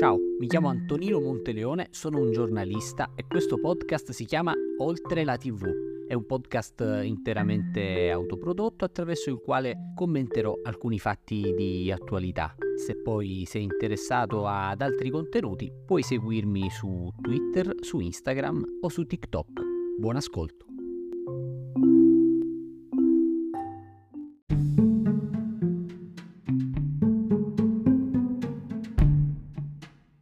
Ciao, mi chiamo Antonino Monteleone, sono un giornalista e questo podcast si chiama Oltre la TV. È un podcast interamente autoprodotto attraverso il quale commenterò alcuni fatti di attualità. Se poi sei interessato ad altri contenuti, puoi seguirmi su Twitter, su Instagram o su TikTok. Buon ascolto.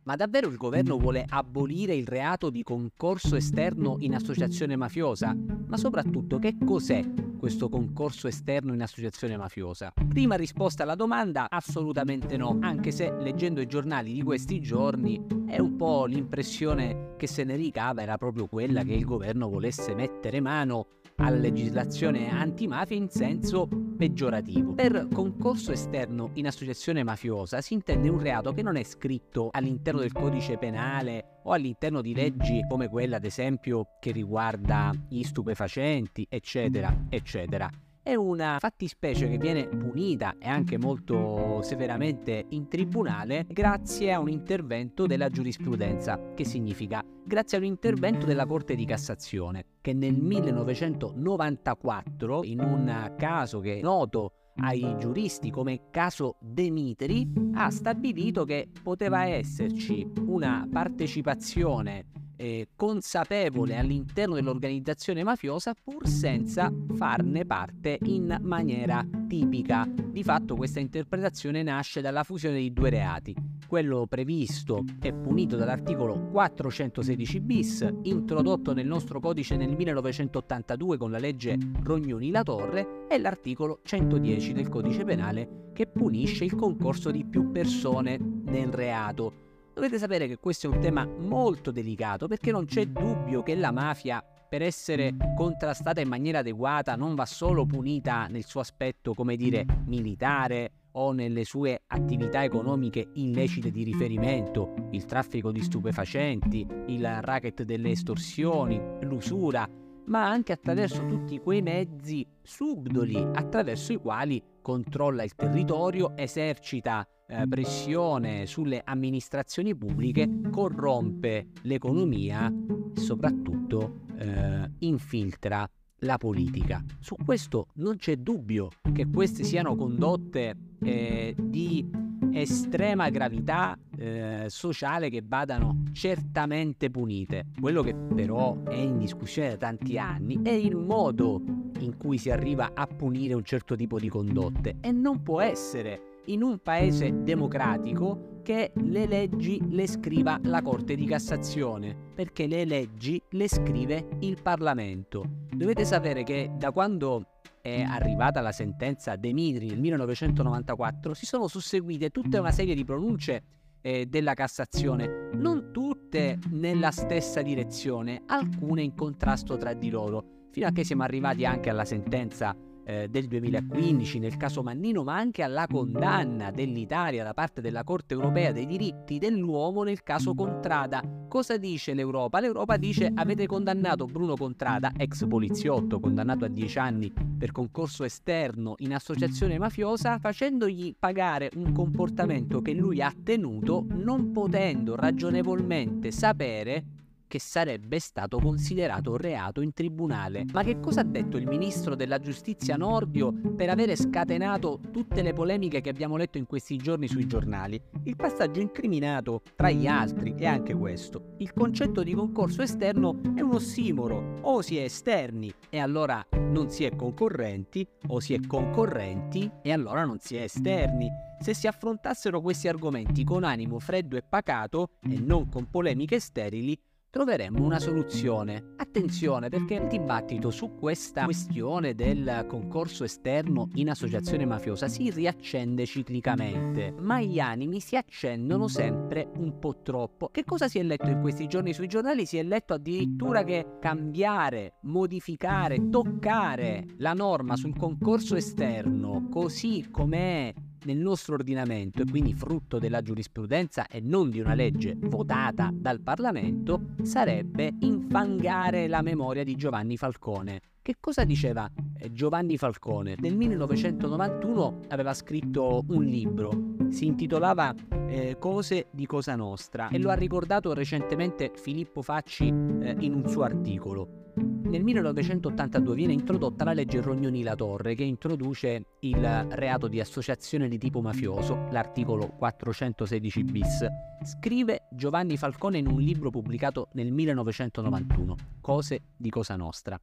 Ma davvero il governo vuole abolire il reato di concorso esterno in associazione mafiosa? Ma soprattutto che cos'è questo concorso esterno in associazione mafiosa? Prima risposta alla domanda, assolutamente no, anche se leggendo i giornali di questi giorni è un po' l'impressione che se ne ricava era proprio quella che il governo volesse mettere mano alla legislazione antimafia in senso peggiorativo. Per concorso esterno in associazione mafiosa si intende un reato che non è scritto all'interno del codice penale o all'interno di leggi come quella ad esempio che riguarda gli stupefacenti, eccetera, eccetera è una fattispecie che viene punita e anche molto severamente in tribunale grazie a un intervento della giurisprudenza. Che significa? Grazie a un intervento della Corte di Cassazione che nel 1994 in un caso che è noto ai giuristi come caso De Mitri ha stabilito che poteva esserci una partecipazione eh, consapevole all'interno dell'organizzazione mafiosa pur senza farne parte in maniera tipica. Di fatto questa interpretazione nasce dalla fusione di due reati, quello previsto e punito dall'articolo 416 bis, introdotto nel nostro codice nel 1982 con la legge Rognoni-La Torre, e l'articolo 110 del codice penale che punisce il concorso di più persone nel reato. Dovete sapere che questo è un tema molto delicato perché non c'è dubbio che la mafia per essere contrastata in maniera adeguata non va solo punita nel suo aspetto, come dire, militare o nelle sue attività economiche illecite di riferimento, il traffico di stupefacenti, il racket delle estorsioni, l'usura, ma anche attraverso tutti quei mezzi subdoli attraverso i quali controlla il territorio, esercita eh, pressione sulle amministrazioni pubbliche, corrompe l'economia e soprattutto eh, infiltra la politica. Su questo non c'è dubbio che queste siano condotte eh, di estrema gravità eh, sociale che vadano certamente punite. Quello che però è in discussione da tanti anni è il modo in cui si arriva a punire un certo tipo di condotte e non può essere in un paese democratico che le leggi le scriva la Corte di Cassazione, perché le leggi le scrive il Parlamento. Dovete sapere che da quando è arrivata la sentenza De Mitri nel 1994, si sono susseguite tutta una serie di pronunce eh, della Cassazione, non tutte nella stessa direzione, alcune in contrasto tra di loro, fino a che siamo arrivati anche alla sentenza eh, del 2015 nel caso Mannino, ma anche alla condanna dell'Italia da parte della Corte europea dei diritti dell'uomo nel caso Contrada. Cosa dice l'Europa? L'Europa dice avete condannato Bruno Contrada, ex poliziotto, condannato a 10 anni per concorso esterno in associazione mafiosa, facendogli pagare un comportamento che lui ha tenuto non potendo ragionevolmente sapere che sarebbe stato considerato reato in tribunale. Ma che cosa ha detto il ministro della giustizia Nordio per avere scatenato tutte le polemiche che abbiamo letto in questi giorni sui giornali? Il passaggio incriminato, tra gli altri, è anche questo. Il concetto di concorso esterno è un ossimoro. O si è esterni e allora non si è concorrenti, o si è concorrenti e allora non si è esterni. Se si affrontassero questi argomenti con animo freddo e pacato e non con polemiche sterili, troveremmo una soluzione. Attenzione perché il dibattito su questa questione del concorso esterno in associazione mafiosa si riaccende ciclicamente, ma gli animi si accendono sempre un po' troppo. Che cosa si è letto in questi giorni sui giornali? Si è letto addirittura che cambiare, modificare, toccare la norma sul concorso esterno così com'è nel nostro ordinamento e quindi frutto della giurisprudenza e non di una legge votata dal Parlamento, sarebbe infangare la memoria di Giovanni Falcone. Che cosa diceva Giovanni Falcone? Nel 1991 aveva scritto un libro, si intitolava eh, Cose di Cosa Nostra e lo ha ricordato recentemente Filippo Facci eh, in un suo articolo. Nel 1982 viene introdotta la legge Rognoni-La Torre che introduce il reato di associazione di tipo mafioso, l'articolo 416 bis. Scrive Giovanni Falcone in un libro pubblicato nel 1991, Cose di Cosa Nostra.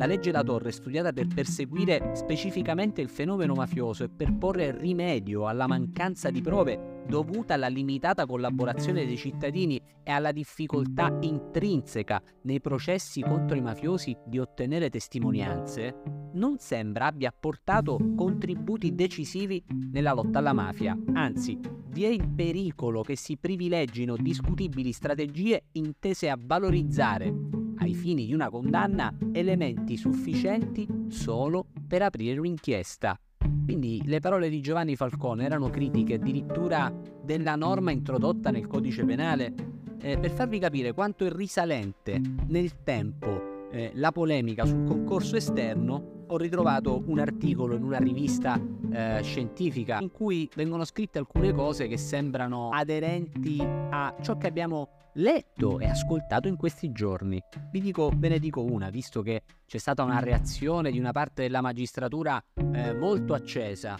La legge La Torre è studiata per perseguire specificamente il fenomeno mafioso e per porre rimedio alla mancanza di prove dovuta alla limitata collaborazione dei cittadini e alla difficoltà intrinseca nei processi contro i mafiosi di ottenere testimonianze, non sembra abbia apportato contributi decisivi nella lotta alla mafia. Anzi, vi è il pericolo che si privilegino discutibili strategie intese a valorizzare ai fini di una condanna elementi sufficienti solo per aprire un'inchiesta. Quindi le parole di Giovanni Falcone erano critiche addirittura della norma introdotta nel codice penale eh, per farvi capire quanto è risalente nel tempo eh, la polemica sul concorso esterno ho ritrovato un articolo in una rivista eh, scientifica in cui vengono scritte alcune cose che sembrano aderenti a ciò che abbiamo letto e ascoltato in questi giorni. Vi dico, ve ne dico una, visto che c'è stata una reazione di una parte della magistratura eh, molto accesa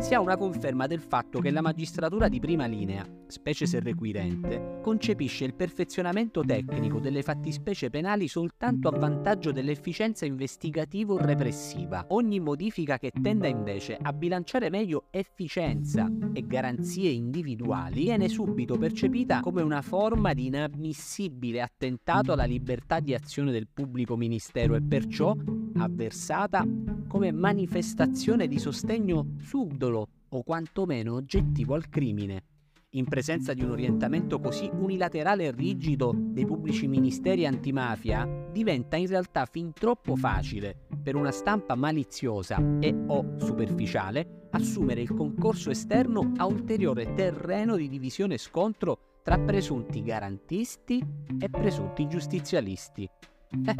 si ha una conferma del fatto che la magistratura di prima linea, specie se requirente, concepisce il perfezionamento tecnico delle fattispecie penali soltanto a vantaggio dell'efficienza investigativo-repressiva. Ogni modifica che tenda invece a bilanciare meglio efficienza e garanzie individuali viene subito percepita come una forma di inammissibile attentato alla libertà di azione del pubblico ministero e perciò avversata come manifestazione di sostegno subdolo o quantomeno oggettivo al crimine. In presenza di un orientamento così unilaterale e rigido dei pubblici ministeri antimafia, diventa in realtà fin troppo facile per una stampa maliziosa e o superficiale assumere il concorso esterno a ulteriore terreno di divisione e scontro tra presunti garantisti e presunti giustizialisti. Eh,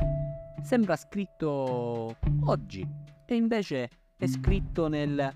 sembra scritto oggi e invece è scritto nel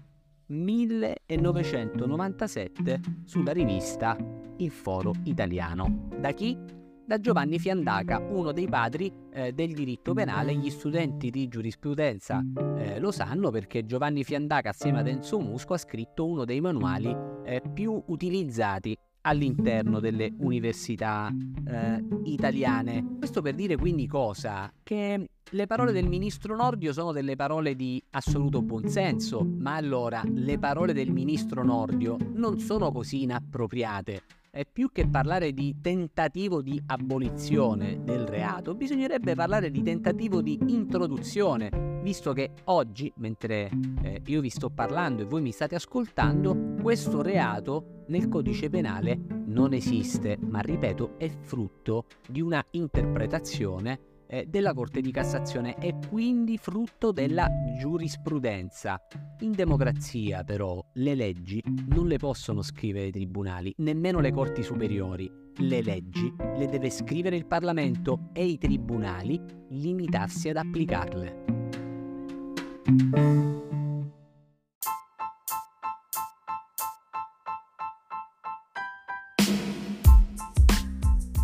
1997 sulla rivista Il Foro Italiano. Da chi? Da Giovanni Fiandaca, uno dei padri eh, del diritto penale. Gli studenti di giurisprudenza eh, lo sanno perché Giovanni Fiandaca, assieme ad Enzo Musco, ha scritto uno dei manuali eh, più utilizzati all'interno delle università eh, italiane. Questo per dire quindi cosa? Che le parole del ministro Nordio sono delle parole di assoluto buonsenso, ma allora le parole del ministro Nordio non sono così inappropriate. E più che parlare di tentativo di abolizione del reato, bisognerebbe parlare di tentativo di introduzione, visto che oggi, mentre eh, io vi sto parlando e voi mi state ascoltando, questo reato nel codice penale non esiste, ma ripeto, è frutto di una interpretazione eh, della Corte di Cassazione e quindi frutto della giurisprudenza. In democrazia però le leggi non le possono scrivere i tribunali, nemmeno le corti superiori. Le leggi le deve scrivere il Parlamento e i tribunali limitarsi ad applicarle.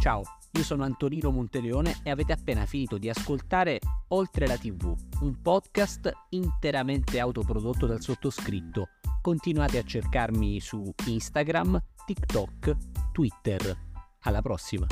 Ciao io sono Antonino Monteleone e avete appena finito di ascoltare Oltre la TV, un podcast interamente autoprodotto dal sottoscritto. Continuate a cercarmi su Instagram, TikTok, Twitter. Alla prossima!